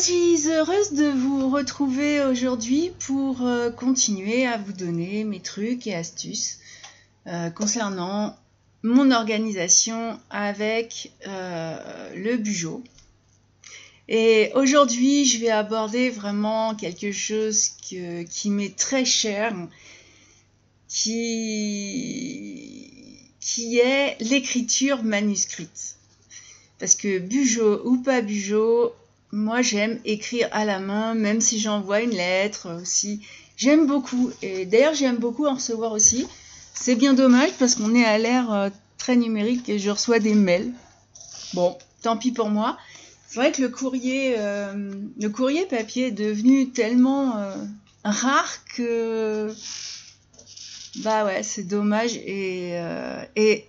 Suis heureuse de vous retrouver aujourd'hui pour euh, continuer à vous donner mes trucs et astuces euh, concernant mon organisation avec euh, le Bugeot. Et aujourd'hui, je vais aborder vraiment quelque chose qui m'est très cher, qui, qui est l'écriture manuscrite. Parce que Bugeot ou pas Bugeot, moi j'aime écrire à la main, même si j'envoie une lettre aussi. J'aime beaucoup. Et d'ailleurs, j'aime beaucoup en recevoir aussi. C'est bien dommage parce qu'on est à l'ère euh, très numérique et je reçois des mails. Bon, tant pis pour moi. C'est vrai que le courrier, euh, le courrier papier est devenu tellement euh, rare que bah ouais, c'est dommage et,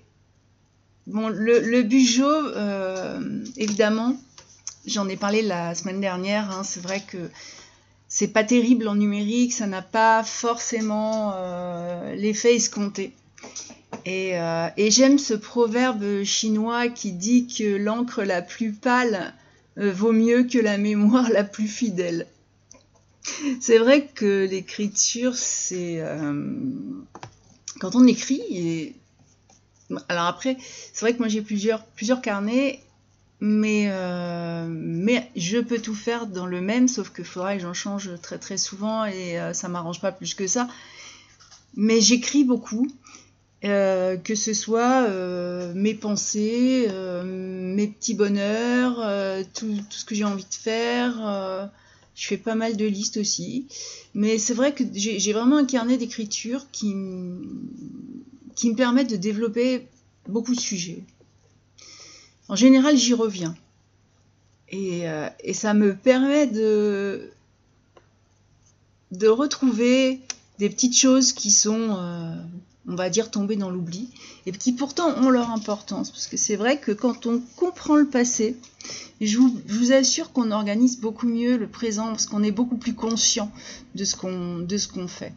Bon, le, le évidemment, j'en ai parlé la semaine dernière, hein, c'est vrai que c'est pas terrible en numérique, ça n'a pas forcément euh, l'effet escompté. Et, euh, et j'aime ce proverbe chinois qui dit que l'encre la plus pâle vaut mieux que la mémoire la plus fidèle. C'est vrai que l'écriture, c'est... quand on écrit, alors après, c'est vrai que moi j'ai plusieurs, plusieurs carnets, mais, euh, mais je peux tout faire dans le même, sauf que faudra j'en change très très souvent et euh, ça m'arrange pas plus que ça. Mais j'écris beaucoup, euh, que ce soit mes pensées, mes petits bonheurs, tout, ce que j'ai envie de faire. je fais pas mal de listes aussi. Mais c'est vrai que j'ai vraiment un carnet d'écriture qui, qui me permettent de développer beaucoup de sujets. En général, j'y reviens. Et, euh, ça me permet de, retrouver des petites choses qui sont, euh, on va dire, tombées dans l'oubli, et qui pourtant ont leur importance. Parce que c'est vrai que quand on comprend le passé, je vous, je vous assure qu'on organise beaucoup mieux le présent, parce qu'on est beaucoup plus conscient de ce qu'on fait.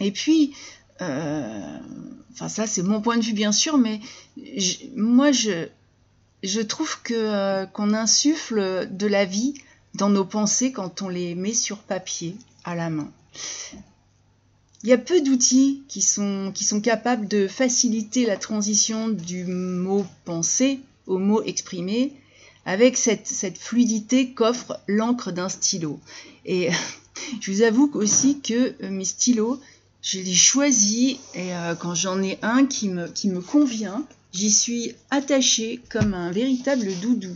Et puis, euh, enfin ça c'est mon point de vue bien sûr, mais moi je, je trouve que euh, qu'on insuffle de la vie dans nos pensées quand on les met sur papier à la main. Il y a peu d'outils qui sont, capables de faciliter la transition du mot pensé au mot exprimé avec cette, fluidité qu'offre l'encre d'un stylo. Et je vous avoue aussi que euh, mes stylos, je l'ai choisi et euh, quand j'en ai un qui me convient, j'y suis attachée comme un véritable doudou.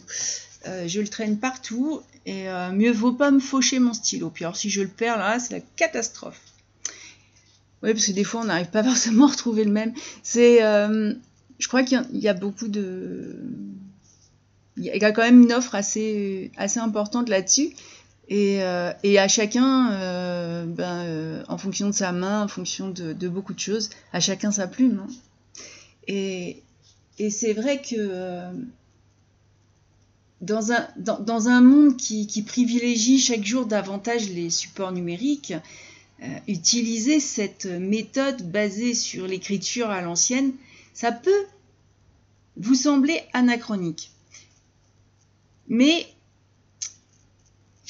Euh, je le traîne partout et euh, mieux vaut pas me faucher mon stylo. Puis alors si je le perds là, c'est la catastrophe. Oui, parce que des fois on n'arrive pas forcément à retrouver le même. C'est, je crois qu'il y, a beaucoup de, il y a quand même une offre assez, assez importante là-dessus. Euh, et, à chacun, euh, ben, euh, en fonction de sa main, en fonction de, beaucoup de choses, à chacun sa plume. Hein. Et, c'est vrai que dans un, dans, un monde qui, privilégie chaque jour davantage les supports numériques, utiliser cette méthode basée sur l'écriture à l'ancienne, ça peut vous sembler anachronique. Mais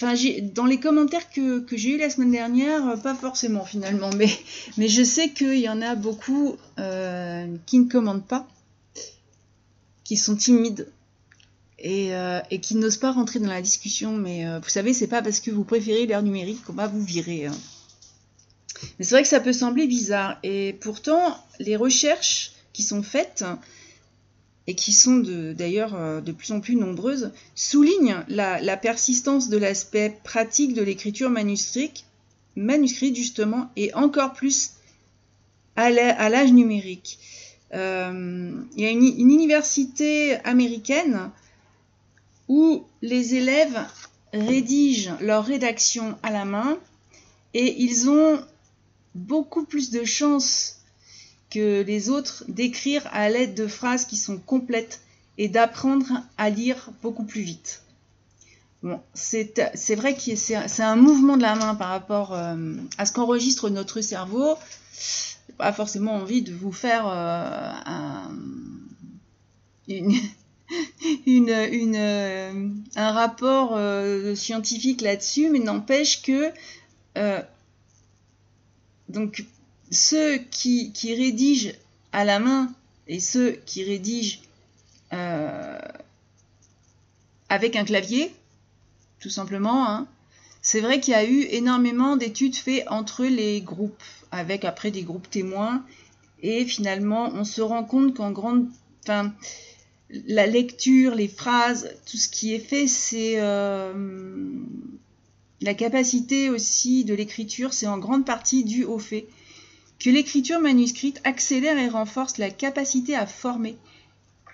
Enfin, dans les commentaires que, j'ai eu la semaine dernière, euh, pas forcément finalement, mais, mais je sais qu'il y en a beaucoup euh, qui ne commandent pas, qui sont timides et, euh, qui n'osent pas rentrer dans la discussion. Mais vous savez, c'est pas parce que vous préférez l'ère numérique qu'on va vous virer. Hein. Mais c'est vrai que ça peut sembler bizarre. Et pourtant, les recherches qui sont faites et qui sont d'ailleurs euh, de, plus en plus nombreuses, soulignent la, persistance de l'aspect pratique de l'écriture manuscrite, manuscrite justement, et encore plus à l'âge numérique. Euh, il y a une, université américaine où les élèves rédigent leur rédaction à la main et ils ont beaucoup plus de chances que les autres d'écrire à l'aide de phrases qui sont complètes et d'apprendre à lire beaucoup plus vite. Bon, c'est vrai que c'est un mouvement de la main par rapport euh, à ce qu'enregistre notre cerveau. Pas forcément envie de vous faire euh, une, un rapport euh, scientifique là-dessus, mais n'empêche que euh, donc ceux qui, rédigent à la main et ceux qui rédigent euh, avec un clavier, tout simplement, hein, c'est vrai qu'il y a eu énormément d'études faites entre les groupes, avec après des groupes témoins, et finalement on se rend compte qu'en grande, enfin, la lecture, les phrases, tout ce qui est fait, c'est euh, la capacité aussi de l'écriture, c'est en grande partie dû au fait que l'écriture manuscrite accélère et renforce la capacité à former.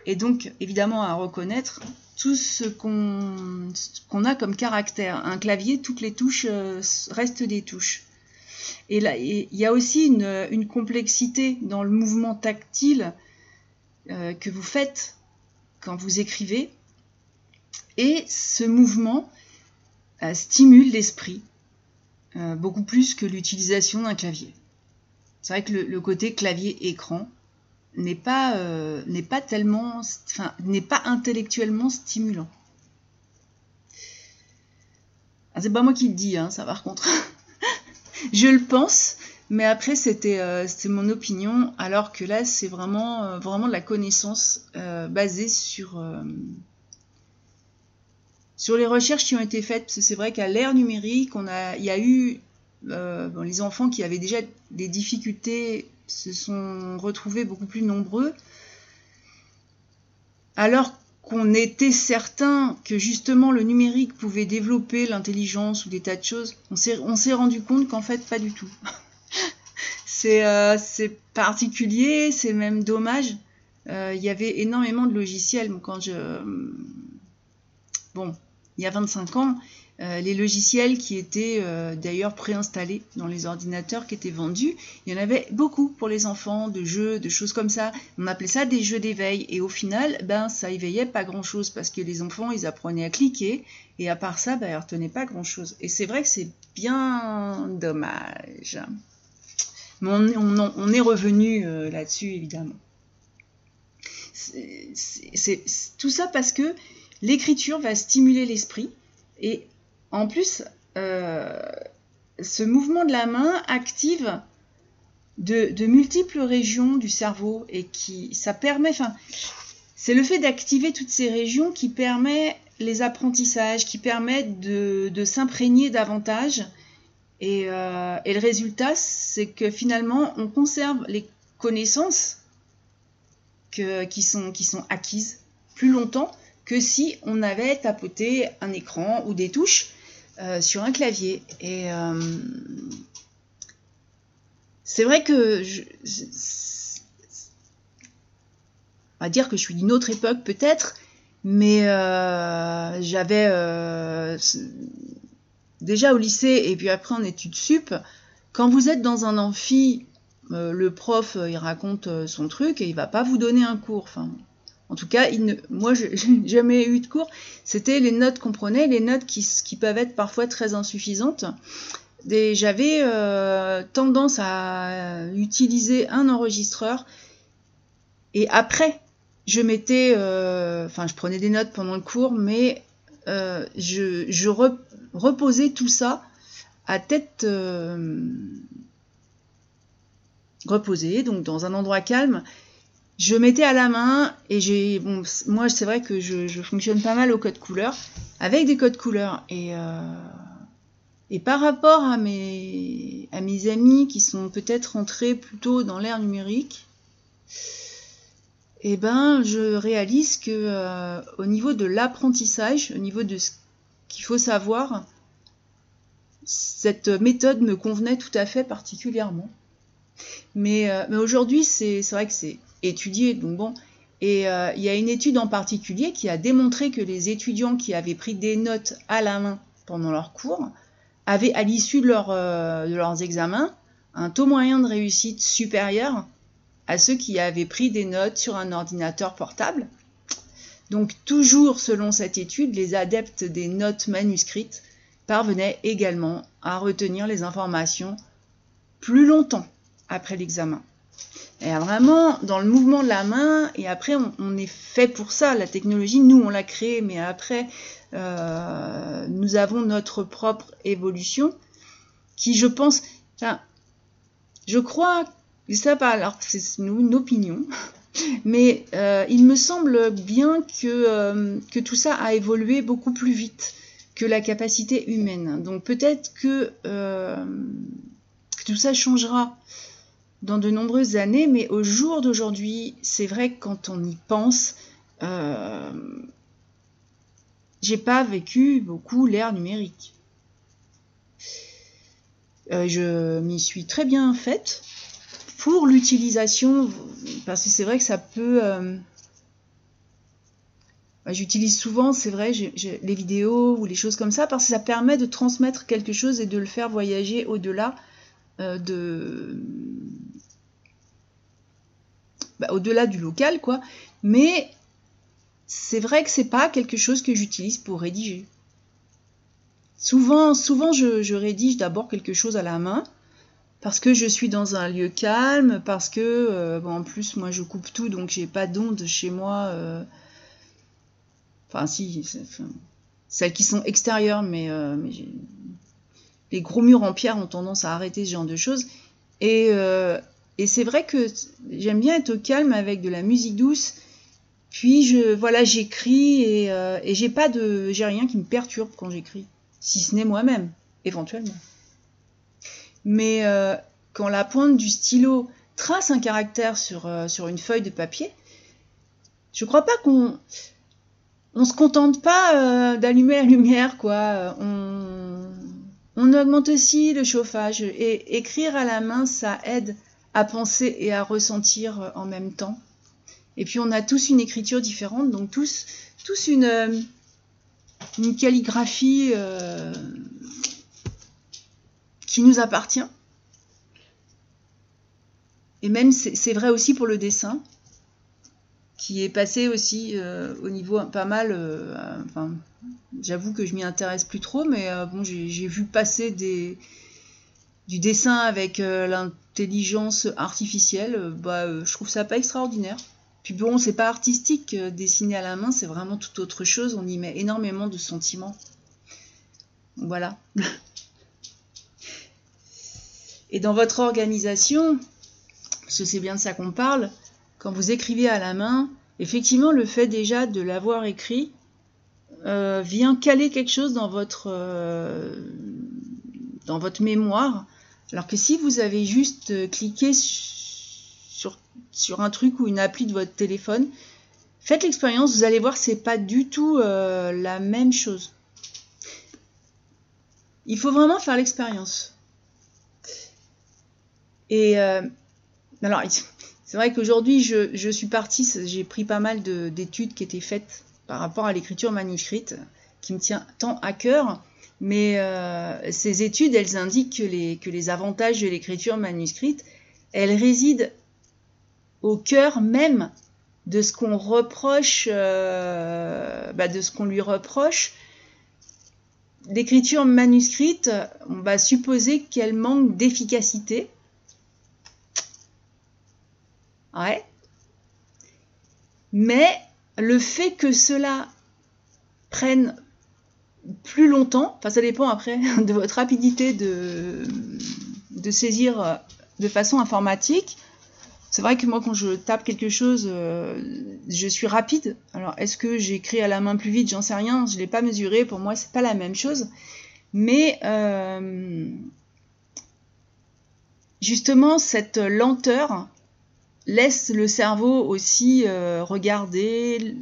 Et donc évidemment à reconnaître tout ce qu'on a comme caractère. Un clavier, toutes les touches euh, restent des touches. Et là, il y a aussi une, complexité dans le mouvement tactile euh, que vous faites quand vous écrivez. Et ce mouvement euh, stimule l'esprit beaucoup plus que l'utilisation d'un clavier. C'est vrai que le, côté clavier-écran n'est pas, euh, pas tellement, n'est pas intellectuellement stimulant. Ah, c'est pas moi qui le dis, hein, ça par contre. Je le pense, mais après, c'était euh, mon opinion, alors que là, c'est vraiment, euh, de la connaissance basée sur, sur les recherches qui ont été faites. C'est vrai qu'à l'ère numérique, on a, il y a eu les enfants qui avaient déjà des difficultés se sont retrouvés beaucoup plus nombreux, alors qu'on était certain que justement le numérique pouvait développer l'intelligence ou des tas de choses, on s'est rendu compte qu'en fait pas du tout. Euh, c'est particulier, c'est même dommage. Euh, il y avait énormément de logiciels. Je, bon, il y a 25 ans, euh, les logiciels qui étaient d'ailleurs préinstallés dans les ordinateurs qui étaient vendus, il y en avait beaucoup pour les enfants, de jeux, de choses comme ça. On appelait ça des jeux d'éveil. Et au final, ben, ça éveillait pas grand-chose parce que les enfants, ils apprenaient à cliquer. Et à part ça, ben, ils retenaient pas grand-chose. Et c'est vrai que c'est bien dommage. Mais on, est revenu euh, là-dessus, évidemment. C'est tout ça parce que l'écriture va stimuler l'esprit et en plus, euh, ce mouvement de la main active de, multiples régions du cerveau et qui ça permet, enfin, c'est le fait d'activer toutes ces régions qui permet les apprentissages, qui permettent de s'imprégner davantage. Euh, et, le résultat, c'est que finalement, on conserve les connaissances qui, sont, qui sont acquises plus longtemps que si on avait tapoté un écran ou des touches euh, sur un clavier. Et euh, c'est vrai que on va dire que je suis d'une autre époque peut-être, mais j'avais déjà au lycée et puis après en études sup, quand vous êtes dans un amphi, euh, le prof euh, il raconte euh, son truc et il va pas vous donner un cours. Enfin, en tout cas, moi j'ai jamais eu de cours. C'était les notes qu'on prenait, les notes qui, peuvent être parfois très insuffisantes. J'avais tendance à utiliser un enregistreur et après je mettais, enfin je prenais des notes pendant le cours, mais je, je, reposer tout ça à tête euh, reposée, donc dans un endroit calme. Je mettais à la main et j'ai bon moi c'est vrai que je, fonctionne pas mal au code couleur avec des codes couleurs et euh, et par rapport à mes à mes amis qui sont peut-être entrés plutôt dans l'ère numérique, eh ben je réalise que euh, au niveau de l'apprentissage, au niveau de ce qu'il faut savoir, cette méthode me convenait tout à fait particulièrement. Mais, euh, mais aujourd'hui, c'est vrai que c'est étudié. Et euh, il y a une étude en particulier qui a démontré que les étudiants qui avaient pris des notes à la main pendant leur cours avaient, à l'issue euh, de leurs examens, un taux moyen de réussite supérieur à ceux qui avaient pris des notes sur un ordinateur portable. Donc toujours selon cette étude, les adeptes des notes manuscrites parvenaient également à retenir les informations plus longtemps après l'examen. Et vraiment dans le mouvement de la main, et après on, est fait pour ça. La technologie, nous on l'a créée, mais après euh, nous avons notre propre évolution qui, je pense, je crois, ça pas, alors c'est une opinion, mais euh, il me semble bien que, euh, que tout ça a évolué beaucoup plus vite que la capacité humaine. Donc peut-être que tout ça changera dans de nombreuses années, mais au jour d'aujourd'hui, c'est vrai que quand on y pense, euh, j'ai pas vécu beaucoup l'ère numérique. Euh, je m'y suis très bien faite pour l'utilisation, parce que c'est vrai que ça peut. Euh, j'utilise souvent, c'est vrai, les vidéos ou les choses comme ça, parce que ça permet de transmettre quelque chose et de le faire voyager au-delà de, bah, au-delà du local, quoi. Mais c'est vrai que c'est pas quelque chose que j'utilise pour rédiger. Souvent, souvent je, rédige d'abord quelque chose à la main parce que je suis dans un lieu calme, parce que euh, bon, en plus moi je coupe tout donc j'ai pas d'ondes chez moi. Euh, enfin si, celles qui sont extérieures, mais, euh, mais les gros murs en pierre ont tendance à arrêter ce genre de choses. Et, et c'est vrai que j'aime bien être au calme avec de la musique douce. Puis je voilà, j'écris et, euh, et j'ai pas de j'ai rien qui me perturbe quand j'écris, si ce n'est moi-même, éventuellement. Mais euh, quand la pointe du stylo trace un caractère sur, euh, sur une feuille de papier, je crois pas qu'on on se contente pas d'allumer la lumière, quoi. On, on augmente aussi le chauffage. Et écrire à la main, ça aide à penser et à ressentir euh, en même temps. Et puis on a tous une écriture différente, donc tous, tous une, euh, calligraphie euh, qui nous appartient. Et même c'est vrai aussi pour le dessin, qui est passé aussi au niveau pas mal. enfin, J'avoue que je m'y intéresse plus trop, mais bon, j'ai vu passer des, du dessin avec intelligence artificielle, euh, bah, euh, je trouve ça pas extraordinaire. Puis bon, c'est pas artistique, euh, dessiner à la main, c'est vraiment tout autre chose. On y met énormément de sentiments. Voilà. Et dans votre organisation, parce que c'est bien de ça qu'on parle, quand vous écrivez à la main, effectivement, le fait déjà de l'avoir écrit vient caler quelque chose dans votre mémoire alors que si vous avez juste euh, cliqué sur, un truc ou une appli de votre téléphone, faites l'expérience, vous allez voir, c'est pas du tout euh, la même chose. Il faut vraiment faire l'expérience. Et euh, alors, c'est vrai qu'aujourd'hui, je, suis partie, j'ai pris pas mal d'études qui étaient faites par rapport à l'écriture manuscrite, qui me tient tant à cœur. Mais euh, ces études, elles indiquent que les, que les avantages de l'écriture manuscrite, elles résident au cœur même de ce qu'on reproche, euh, bah, de ce qu'on lui reproche. L'écriture manuscrite, on va supposer qu'elle manque d'efficacité. Ouais. Mais le fait que cela prenne plus longtemps, enfin ça dépend après de votre rapidité de, de saisir euh, de façon informatique. C'est vrai que moi quand je tape quelque chose, euh, je suis rapide. Alors est-ce que j'écris à la main plus vite? J'en sais rien, je ne l'ai pas mesuré, pour moi c'est pas la même chose. Mais euh, justement cette lenteur laisse le cerveau aussi regarder,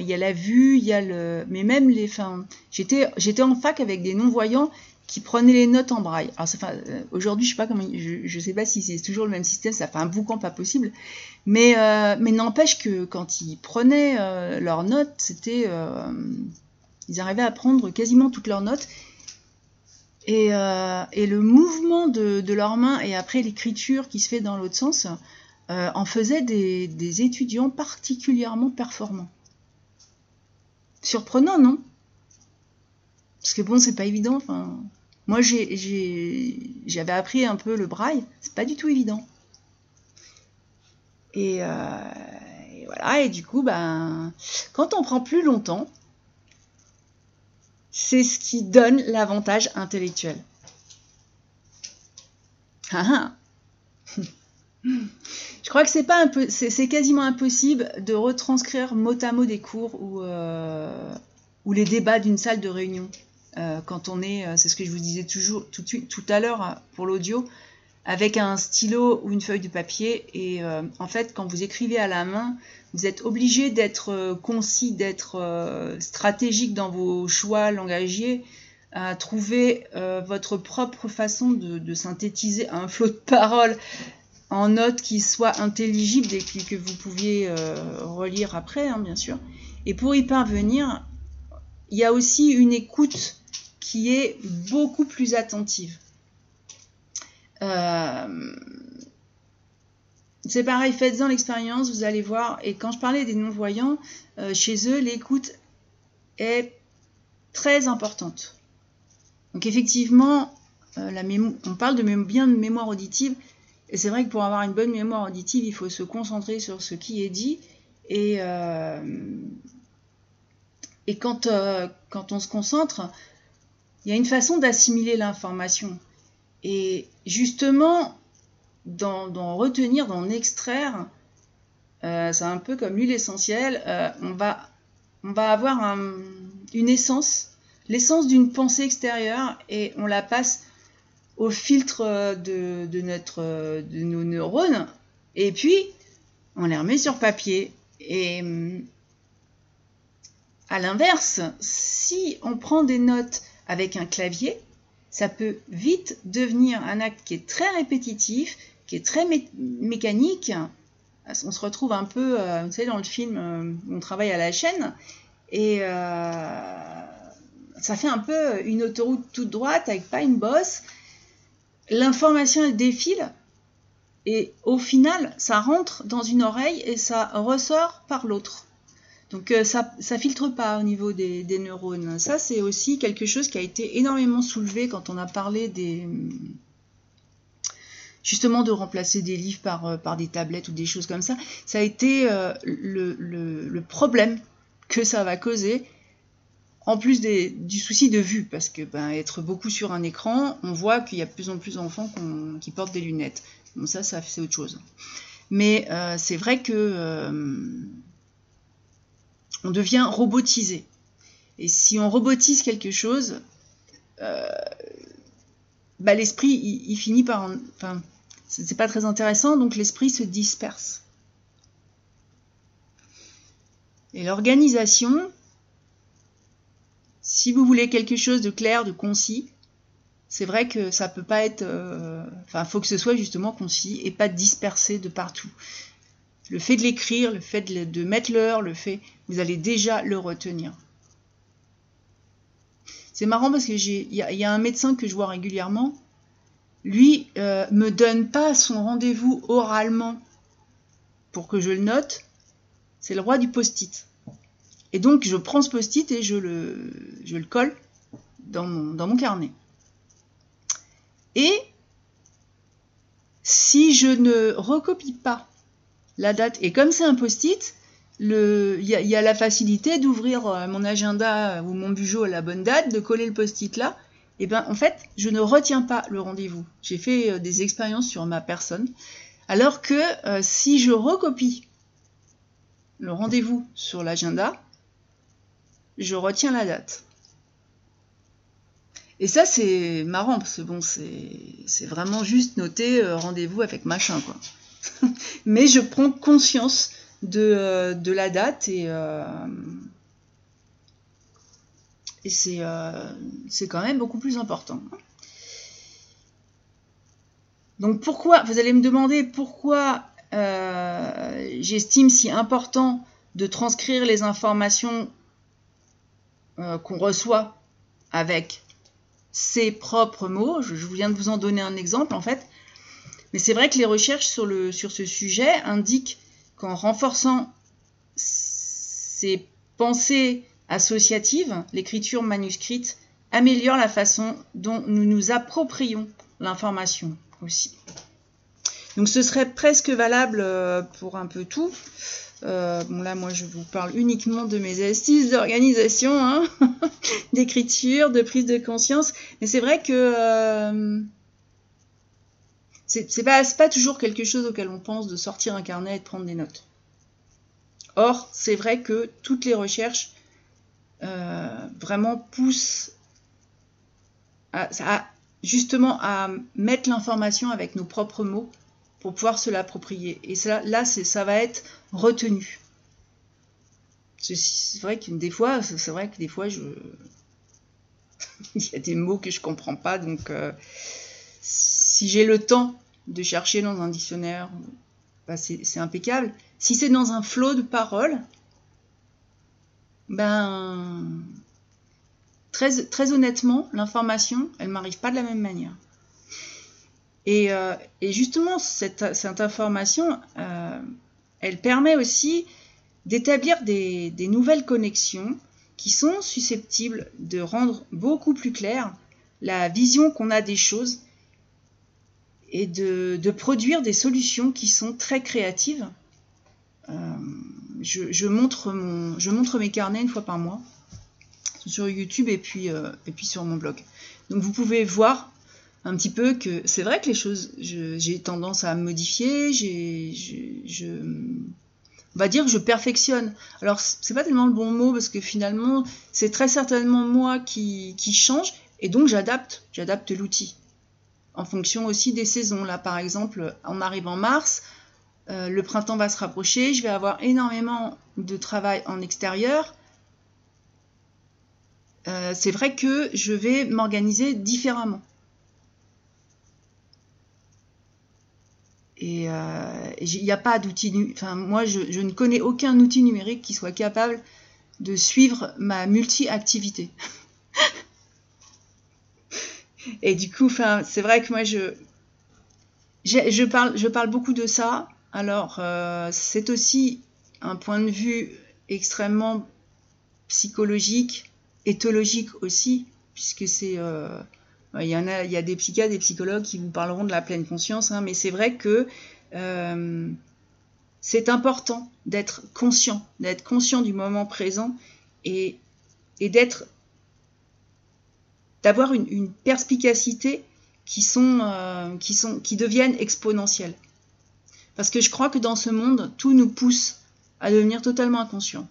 il y a la vue, il y a le. Mais même les. J'étais, j'étais en fac avec des non-voyants qui prenaient les notes en braille. Alors, euh, aujourd'hui, je sais pas comment. Je, sais pas si c'est toujours le même système, ça fait un boucan pas possible. Mais, euh, mais n'empêche que quand ils prenaient euh, leurs notes, c'était. ils arrivaient à prendre quasiment toutes leurs notes. Et, et le mouvement de, de leurs mains et après l'écriture qui se fait dans l'autre sens en faisait des, des étudiants particulièrement performants. Surprenant, non? Parce que bon, c'est pas évident. Enfin, moi, j'avais appris un peu le braille. C'est pas du tout évident. Et, voilà, et du coup, ben, quand on prend plus longtemps, c'est ce qui donne l'avantage intellectuel. Ah, ah. Crois que c'est pas c'est quasiment impossible de retranscrire mot à mot des cours ou, euh, les débats d'une salle de réunion. Euh, quand on est, euh, c'est ce que je vous disais toujours tout, à l'heure pour l'audio, avec un stylo ou une feuille de papier. Et en fait, quand vous écrivez à la main, vous êtes obligé d'être concis, d'être stratégique dans vos choix langagiers, à trouver votre propre façon de, de, synthétiser un flot de paroles en notes qui soient intelligibles et que vous pouviez euh, relire après, hein, bien sûr. Et pour y parvenir, il y a aussi une écoute qui est beaucoup plus attentive. Euh, c'est pareil, faites-en l'expérience, vous allez voir. Et quand je parlais des non-voyants, euh, chez eux, l'écoute est très importante. Donc effectivement, on parle de bien de mémoire auditive, et c'est vrai que pour avoir une bonne mémoire auditive, il faut se concentrer sur ce qui est dit. Et, euh, quand, euh, quand on se concentre, il y a une façon d'assimiler l'information. Et justement, d'en retenir, d'en extraire, euh, c'est un peu comme l'huile essentielle, on, va, on va avoir une essence, l'essence d'une pensée extérieure, et on la passe au filtre euh, de, notre, euh, de nos neurones, et puis on les remet sur papier. Et à l'inverse, si on prend des notes avec un clavier, ça peut vite devenir un acte qui est très répétitif, qui est très mécanique. On se retrouve un peu, euh, vous savez, dans le film, on travaille à la chaîne, et ça fait un peu une autoroute toute droite avec pas une bosse, l'information défile et au final ça rentre dans une oreille et ça ressort par l'autre. Donc euh, ça ne filtre pas au niveau des, neurones. Ça c'est aussi quelque chose qui a été énormément soulevé quand on a parlé des justement de remplacer des livres par, euh, des tablettes ou des choses comme ça. Ça a été euh, le problème que ça va causer en plus du souci de vue, parce que ben, être beaucoup sur un écran, on voit qu'il y a de plus en plus d'enfants qui portent des lunettes. Bon, ça, c'est autre chose. Mais euh, c'est vrai que euh, on devient robotisé. Et si on robotise quelque chose, euh, bah, l'esprit, il, finit par... enfin, c'est pas très intéressant, donc l'esprit se disperse. Et l'organisation, si vous voulez quelque chose de clair, de concis, c'est vrai que ça peut pas être. Euh, enfin, il faut que ce soit justement concis et pas dispersé de partout. Le fait de l'écrire, le fait de, mettre l'heure, le fait, vous allez déjà le retenir. C'est marrant parce que il y, a un médecin que je vois régulièrement. Lui euh, me donne pas son rendez-vous oralement pour que je le note. C'est le roi du post-it. Et donc, je prends ce post-it et je le, je le colle dans mon, dans mon carnet. Et si je ne recopie pas la date, et comme c'est un post-it, il y, a la facilité d'ouvrir euh, mon agenda ou mon bugeot à la bonne date, de coller le post-it là. Et bien, en fait, je ne retiens pas le rendez-vous. J'ai fait euh, des expériences sur ma personne. Alors que euh, si je recopie le rendez-vous sur l'agenda, je retiens la date. Et ça, c'est marrant, parce que bon, c'est vraiment juste noter euh, rendez-vous avec machin, quoi. Mais je prends conscience de, euh, la date et, euh, et c'est quand même beaucoup plus important. Donc pourquoi, vous allez me demander pourquoi j'estime si important de transcrire les informations euh, qu'on reçoit avec ses propres mots. Je, viens de vous en donner un exemple en fait. Mais c'est vrai que les recherches sur, ce sujet indiquent qu'en renforçant ces pensées associatives, l'écriture manuscrite améliore la façon dont nous nous approprions l'information aussi. Donc ce serait presque valable pour un peu tout. bon là, moi, je vous parle uniquement de mes astuces d'organisation, hein, d'écriture, de prise de conscience. Mais c'est vrai que c'est pas, pas toujours quelque chose auquel on pense de sortir un carnet et de prendre des notes. Or, c'est vrai que toutes les recherches euh, vraiment poussent à, justement à mettre l'information avec nos propres mots pour pouvoir se l'approprier. Et ça, là, ça va être retenu. C'est vrai que des fois, c'est vrai que des fois, je... il y a des mots que je comprends pas, donc euh, si j'ai le temps de chercher dans un dictionnaire, bah, c'est impeccable. Si c'est dans un flot de paroles, ben très, très honnêtement, l'information, elle m'arrive pas de la même manière. Et, euh, justement, cette, information, euh, elle permet aussi d'établir des, nouvelles connexions qui sont susceptibles de rendre beaucoup plus claire la vision qu'on a des choses et de, produire des solutions qui sont très créatives. Euh, je, montre mes carnets une fois par mois sur YouTube et et puis sur mon blog. Donc vous pouvez voir un petit peu que c'est vrai que les choses, j'ai tendance à modifier, on va dire que je perfectionne. Alors c'est pas tellement le bon mot parce que finalement c'est très certainement moi qui, qui change et donc j'adapte, j'adapte l'outil en fonction aussi des saisons. Là, par exemple, on arrive en mars, euh, le printemps va se rapprocher, je vais avoir énormément de travail en extérieur. Euh, c'est vrai que je vais m'organiser différemment. Et euh, il n'y a pas d'outil. Enfin, moi, je, ne connais aucun outil numérique qui soit capable de suivre ma multi-activité. Et du coup, c'est vrai que moi, je, je, parle, je parle beaucoup de ça. Alors, euh, c'est aussi un point de vue extrêmement psychologique, éthologique aussi, puisque c'est... Euh, il y a, des psychiatres, des psychologues qui vous parleront de la pleine conscience, hein, mais c'est vrai que euh, c'est important d'être conscient, d'être conscient du moment présent et, d'être d'avoir une, perspicacité qui, sont, euh, qui, sont, qui deviennent. Parce que je crois que dans ce monde, tout nous pousse à devenir totalement inconscient.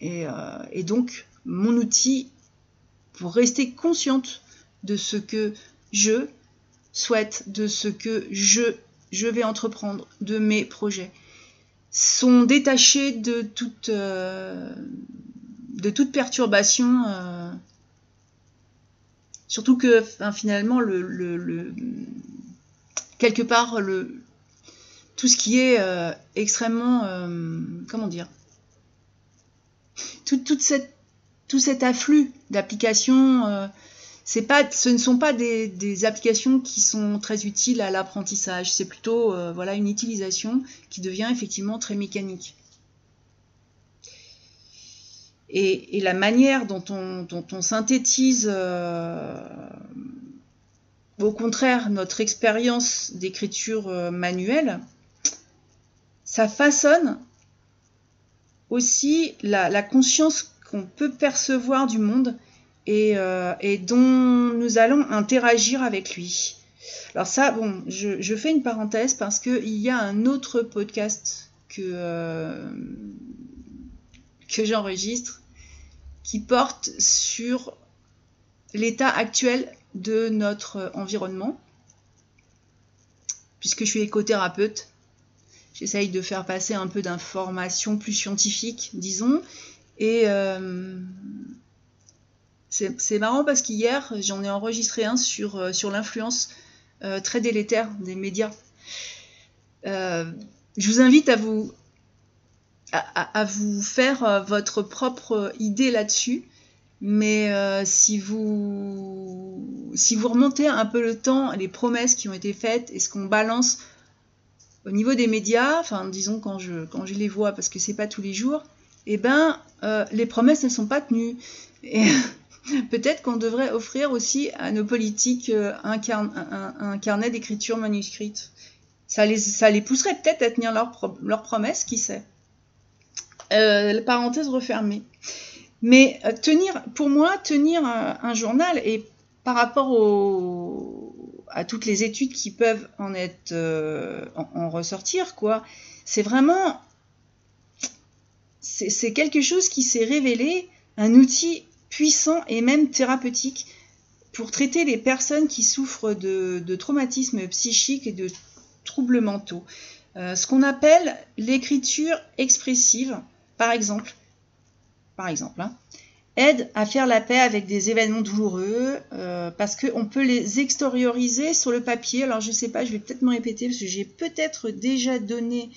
Et, euh, et donc, mon outil pour rester consciente de ce que je souhaite, de ce que je, je vais entreprendre, de mes projets, sont détachés de toute, euh, de toute perturbation Surtout que finalement, le, quelque part, tout ce qui est euh, extrêmement, euh, comment dire, tout, tout cet afflux d'applications, euh, c'est pas, ce ne sont pas des, applications qui sont très utiles à l'apprentissage. C'est plutôt, voilà, une utilisation qui devient effectivement très mécanique. Et, la manière dont on, synthétise, euh, au contraire, notre expérience d'écriture euh, manuelle, ça façonne aussi la, conscience qu'on peut percevoir du monde euh, et, dont nous allons interagir avec lui. Alors ça, bon, je, fais une parenthèse parce qu'il y a un autre podcast que, que j'enregistre qui porte sur l'état actuel de notre environnement. Puisque je suis écothérapeute, j'essaye de faire passer un peu d'informations plus scientifiques, disons. Et euh, c'est marrant parce qu'hier, j'en ai enregistré un sur, euh, l'influence euh, très délétère des médias. je vous invite à vous, faire euh, votre propre idée là-dessus. Mais euh, si, vous, remontez un peu le temps, les promesses qui ont été faites et ce qu'on balance au niveau des médias, enfin disons quand je, les vois, parce que c'est pas tous les jours, eh ben euh, les promesses ne sont pas tenues. peut-être qu'on devrait offrir aussi à nos politiques un, un carnet d'écriture manuscrite Ça les, ça les pousserait peut-être à tenir leurs leur promesses, qui sait. Euh, parenthèse refermée. Mais euh, tenir, pour moi, tenir un, journal et par rapport à toutes les études qui peuvent en être euh, en, ressortir, quoi, c'est vraiment c'est quelque chose qui s'est révélé un outil puissant et même thérapeutique pour traiter les personnes qui souffrent de, traumatismes psychiques et de troubles mentaux. Euh, ce qu'on appelle l'écriture expressive, par exemple, par exemple, hein, aide à faire la paix avec des événements douloureux euh, parce qu'on peut les extérioriser sur le papier. Alors je ne sais pas, je vais peut-être me répéter parce que j'ai peut-être déjà donné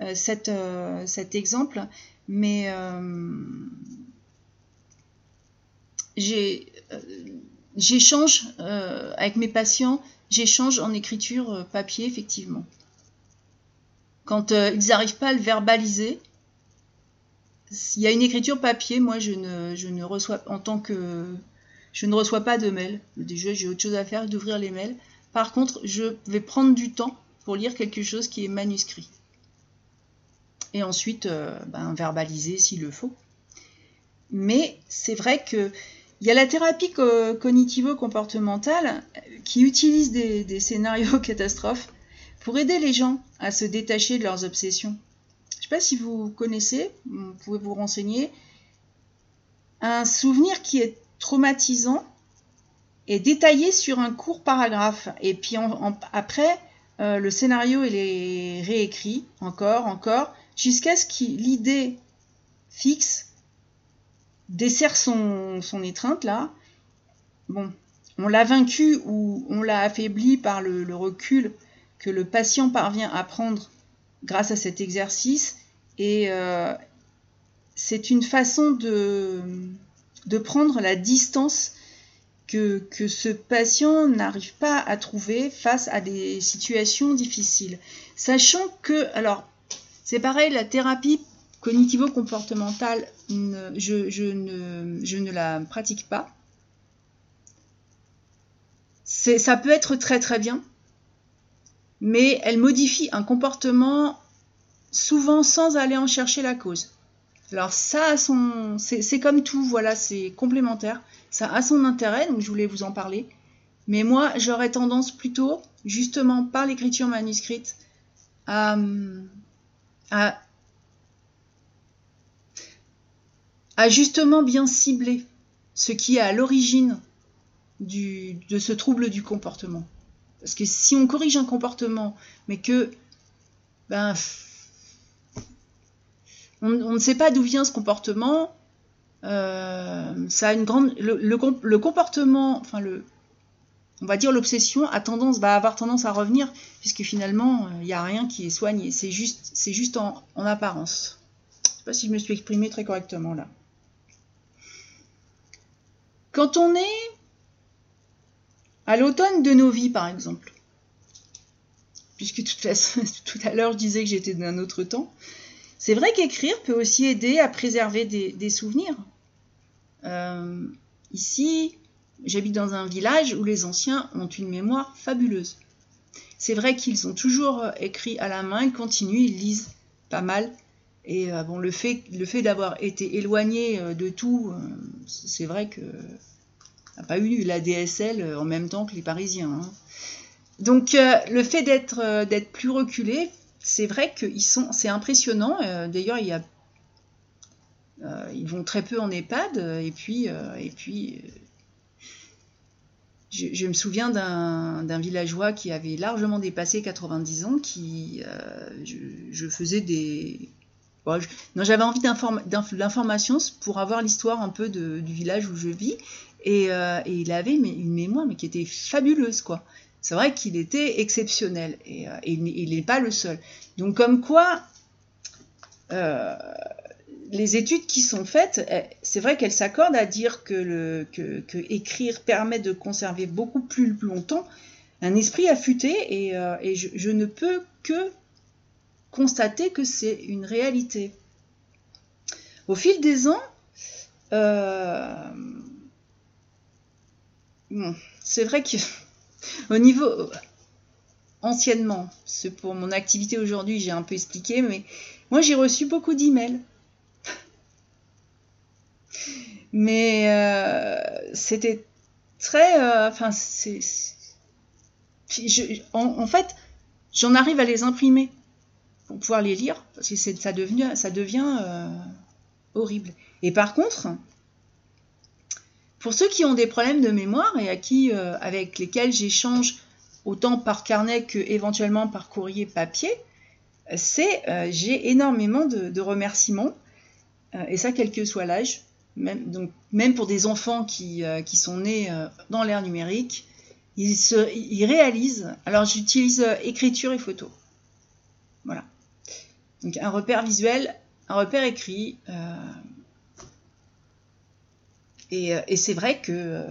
euh, cet exemple, mais j'échange avec mes patients j'échange en écriture euh, papier, effectivement. Quand euh, ils n'arrivent pas à le verbaliser, s'il y a une écriture papier, moi je ne, je ne reçois en tant que je ne reçois pas de mails. Déjà j'ai autre chose à faire d'ouvrir les mails. Par contre, je vais prendre du temps pour lire quelque chose qui est manuscrit. Et ensuite, euh, ben, verbaliser s'il le faut. Mais c'est vrai que il y a la thérapie cognitivo-comportementale qui utilise des, scénarios catastrophes pour aider les gens à se détacher de leurs obsessions. Je ne sais pas si vous connaissez, vous pouvez vous renseigner. Un souvenir qui est traumatisant est détaillé sur un court paragraphe. Et puis après, euh, le scénario est réécrit encore, encore, jusqu'à ce que l'idée fixe dessert son, étreinte là. Bon, on l'a vaincu ou on l'a affaibli par le, recul que le patient parvient à prendre grâce à cet exercice. Et euh, c'est une façon de, de, prendre la distance que, que ce patient n'arrive pas à trouver face à des situations difficiles. Sachant que, alors, c'est pareil, la thérapie cognitivo-comportementale, je, ne, la pratique pas ça peut être très très bien, mais elle modifie un comportement souvent sans aller en chercher la cause. Alors ça a c'est comme tout, voilà, c'est complémentaire. Ça a son intérêt, donc je voulais vous en parler. Mais moi, j'aurais tendance plutôt, justement par l'écriture manuscrite, à, à justement bien cibler ce qui est à l'origine de ce trouble du comportement. Parce que si on corrige un comportement, mais que ben, on, ne sait pas d'où vient ce comportement, euh, ça a une grande. Le, comportement, enfin le, on va dire l'obsession a tendance, va avoir tendance à revenir, puisque finalement il n'y a rien qui est soigné. C'est juste, c'est juste en, en apparence. Je ne sais pas si je me suis exprimé très correctement là. Quand on est à l'automne de nos vies, par exemple. Puisque tout à l'heure, je disais que j'étais d'un autre temps. C'est vrai qu'écrire peut aussi aider à préserver des, souvenirs. Euh, ici, j'habite dans un village où les anciens ont une mémoire fabuleuse. C'est vrai qu'ils ont toujours écrit à la main, ils continuent, ils lisent pas mal. Et euh, bon, le fait, le fait d'avoir été éloigné euh, de tout, c'est vrai que n'a pas eu la DSL euh, en même temps que les Parisiens. Hein. Donc euh, le fait d'être euh, d'être plus reculé, c'est vrai sont, c'est impressionnant. D'ailleurs, il y a, ils vont très peu en EHPAD et puis et puis. Je, me souviens d'un villageois qui avait largement dépassé 90 ans, qui je, faisais des, non, j'avais envie d'informations pour avoir l'histoire un peu du village où je vis. Euh, et, il avait une mémoire mais qui était fabuleuse, quoi. C'est vrai qu'il était exceptionnel et, euh, il n'est pas le seul. Donc comme quoi, euh, les études qui sont faites, eh, c'est vrai qu'elles s'accordent à dire que, le, que, écrire permet de conserver beaucoup plus longtemps un esprit affûté et, je, ne peux que constater que c'est une réalité. Au fil des ans, c'est vrai que au niveau anciennement. C'est pour mon activité aujourd'hui, j'ai un peu expliqué, mais moi j'ai reçu beaucoup d'emails. mais euh, c'était très. Euh. En, fait, j'en arrive à les imprimer pour pouvoir les lire, parce que ça devient, euh, horrible. Et par contre, pour ceux qui ont des problèmes de mémoire et à qui, avec lesquels j'échange autant par carnet que éventuellement par courrier papier, c'est euh, j'ai énormément de, remerciements, euh, et ça quel que soit l'âge, même, pour des enfants qui, euh, qui sont nés dans l'ère numérique, ils, se, ils réalisent, alors j'utilise écriture et photo. Voilà. Donc un repère visuel, un repère écrit. et, et c'est vrai que,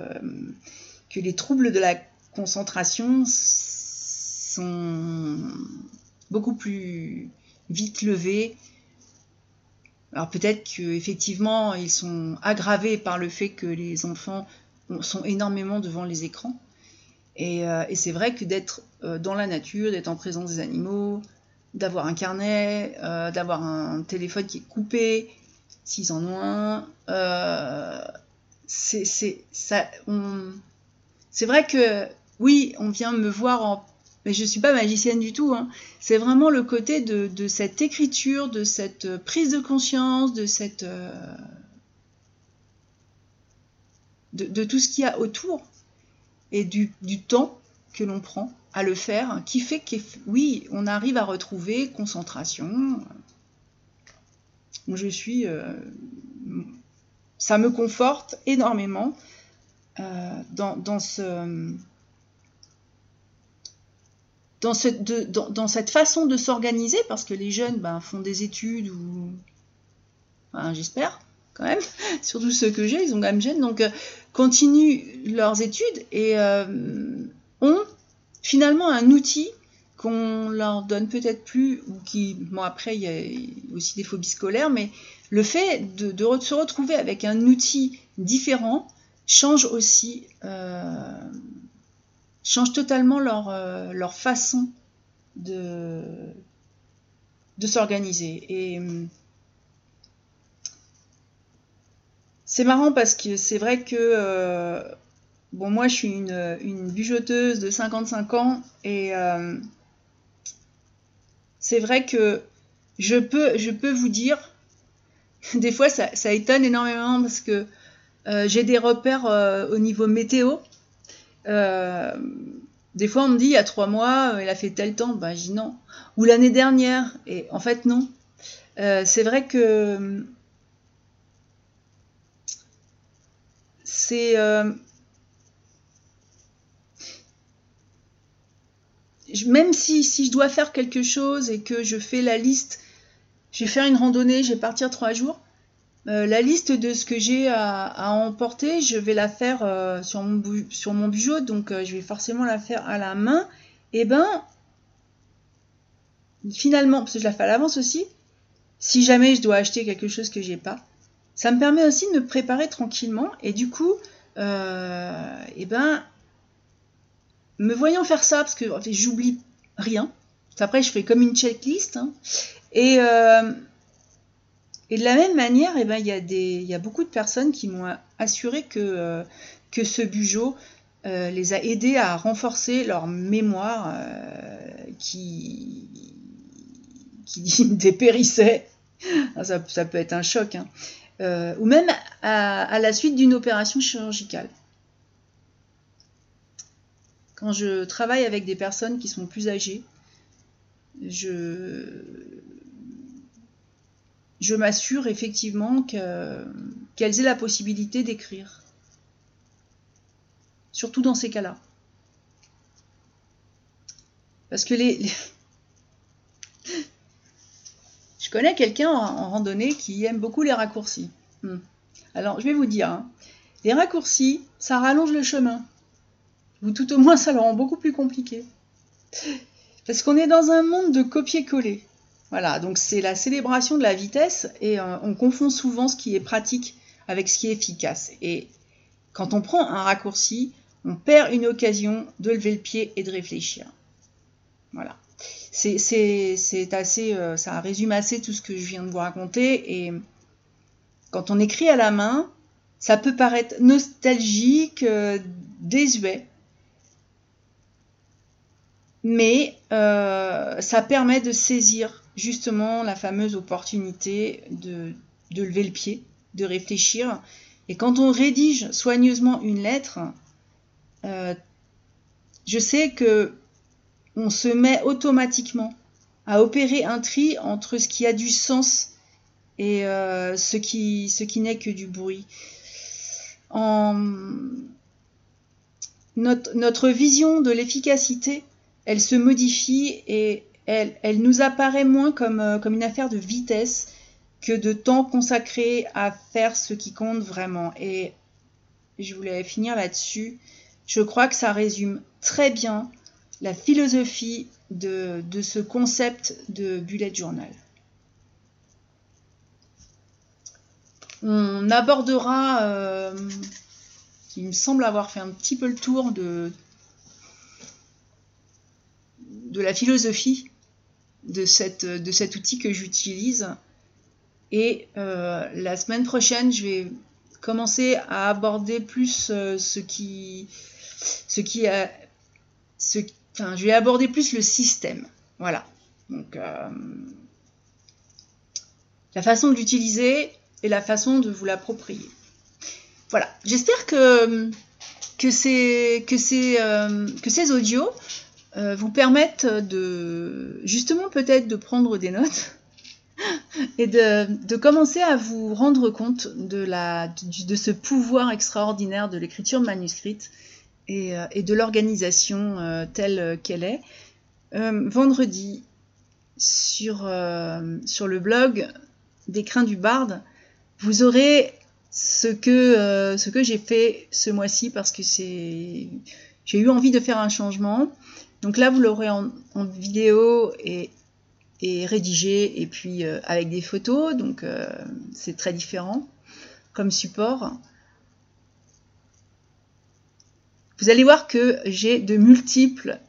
que les troubles de la concentration sont beaucoup plus vite levés. Alors peut-être qu'effectivement, ils sont aggravés par le fait que les enfants sont énormément devant les écrans. Et, euh, c'est vrai que d'être euh, dans la nature, d'être en présence des animaux, d'avoir un carnet, euh, d'avoir un téléphone qui est coupé, s'ils en ont un, c'est vrai que oui, on vient me voir en... Mais je ne suis pas magicienne du tout. Hein. C'est vraiment le côté de, cette écriture, de cette prise de conscience, de cette... Euh, de, tout ce qu'il y a autour et du, temps que l'on prend à le faire, qui fait que oui, on arrive à retrouver concentration. Je suis, euh, ça me conforte énormément euh, dans, ce, dans, cette façon de s'organiser, parce que les jeunes ben, font des études ou. j'espère quand même, surtout ceux que j'ai, ils ont quand même jeunes, donc euh, continuent leurs études et ont finalement un outil qu'on leur donne peut-être plus, ou qui, bon après il y a aussi des phobies scolaires, mais le fait de, se retrouver avec un outil différent change aussi euh, changent totalement leur, euh, façon de, de s'organiser. Et hum, c'est marrant parce que c'est vrai que euh, bon moi je suis une, une, bujoteuse de 55 ans et euh, c'est vrai que je peux, vous dire, des fois ça, étonne énormément parce que j'ai des repères au niveau météo euh, des fois, on me dit, il y a trois mois, euh, il a fait tel temps. Ben, je dis non. Ou l'année dernière. Et en fait, non. Euh, c'est vrai que c'est. Même si, je dois faire quelque chose et que je fais la liste, je vais faire une randonnée, je vais partir trois jours, euh, la liste de ce que j'ai à, emporter, je vais la faire euh, sur, mon bijou, donc euh, je vais forcément la faire à la main. Et eh ben, finalement, parce que je la fais à l'avance aussi, si jamais je dois acheter quelque chose que j'ai pas, ça me permet aussi de me préparer tranquillement. Et du coup, et eh ben, me voyant faire ça, parce que j'oublie rien. Après, je fais comme une checklist. Hein, et et de la même manière, eh ben, il, y a beaucoup de personnes qui m'ont assuré que, euh, ce bugeot euh, les a aidés à renforcer leur mémoire euh, qui, qui dépérissait. Ah, ça, peut être un choc. Hein. ou même à la suite d'une opération chirurgicale. Quand je travaille avec des personnes qui sont plus âgées, je, m'assure effectivement qu'elles aient la possibilité d'écrire. Surtout dans ces cas-là. Parce que les, Je connais quelqu'un en, randonnée qui aime beaucoup les raccourcis. Hmm. Alors, je vais vous dire, hein, les raccourcis, ça rallonge le chemin. Ou tout au moins, ça le rend beaucoup plus compliqué. Parce qu'on est dans un monde de copier-coller. Voilà, donc c'est la célébration de la vitesse et euh, on confond souvent ce qui est pratique avec ce qui est efficace. Et quand on prend un raccourci, on perd une occasion de lever le pied et de réfléchir. Voilà. C'est assez, euh, ça résume assez tout ce que je viens de vous raconter. Et quand on écrit à la main, ça peut paraître nostalgique, euh, désuet, mais euh, ça permet de saisir justement la fameuse opportunité de, lever le pied, de réfléchir. Et quand on rédige soigneusement une lettre, je sais que on se met automatiquement à opérer un tri entre ce qui a du sens et euh, ce qui, ce qui n'est que du bruit. Notre, notre vision de l'efficacité, elle se modifie et elle, nous apparaît moins comme, euh, comme une affaire de vitesse que de temps consacré à faire ce qui compte vraiment. Et je voulais finir là-dessus. Je crois que ça résume très bien la philosophie de, ce concept de bullet journal. On abordera, euh, il me semble avoir fait un petit peu le tour de, de la philosophie de, cette, de cet outil que j'utilise. Et euh, la semaine prochaine, je vais commencer à aborder plus euh, ce qui, ce qui, a, ce, Enfin, je vais aborder plus le système. Voilà. Donc, euh, la façon de l'utiliser et la façon de vous l'approprier. Voilà. J'espère que, que, que, ces, que ces audios euh, vous permettent de, justement peut-être de prendre des notes et de, de, commencer à vous rendre compte de, la, de, ce pouvoir extraordinaire de l'écriture manuscrite euh, et, de l'organisation euh, telle qu'elle est. Euh, vendredi, sur, sur le blog des crins du barde, vous aurez ce que, ce que j'ai fait ce mois-ci parce que j'ai eu envie de faire un changement. Donc là, vous l'aurez en, vidéo et, rédigé et puis avec des photos. Donc c'est très différent comme support vous allez voir que j'ai de multiples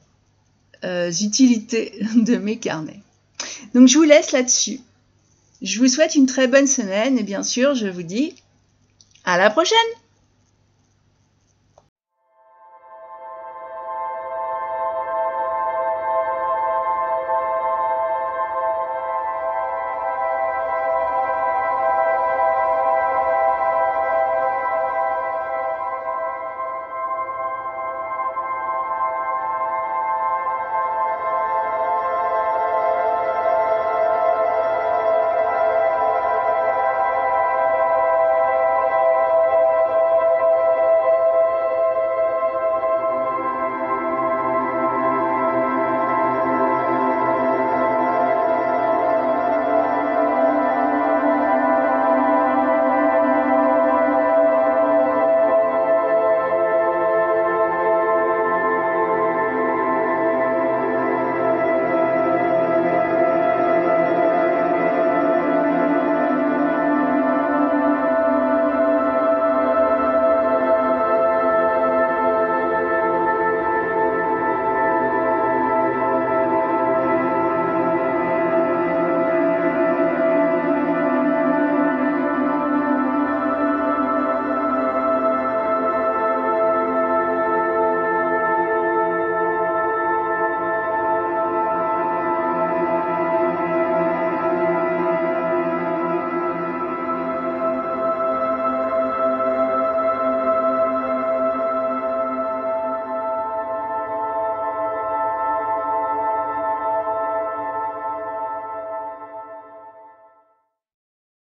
euh, utilités de mes carnets. Donc je vous laisse là-dessus. Je vous souhaite une très bonne semaine et bien sûr je vous dis à la prochaine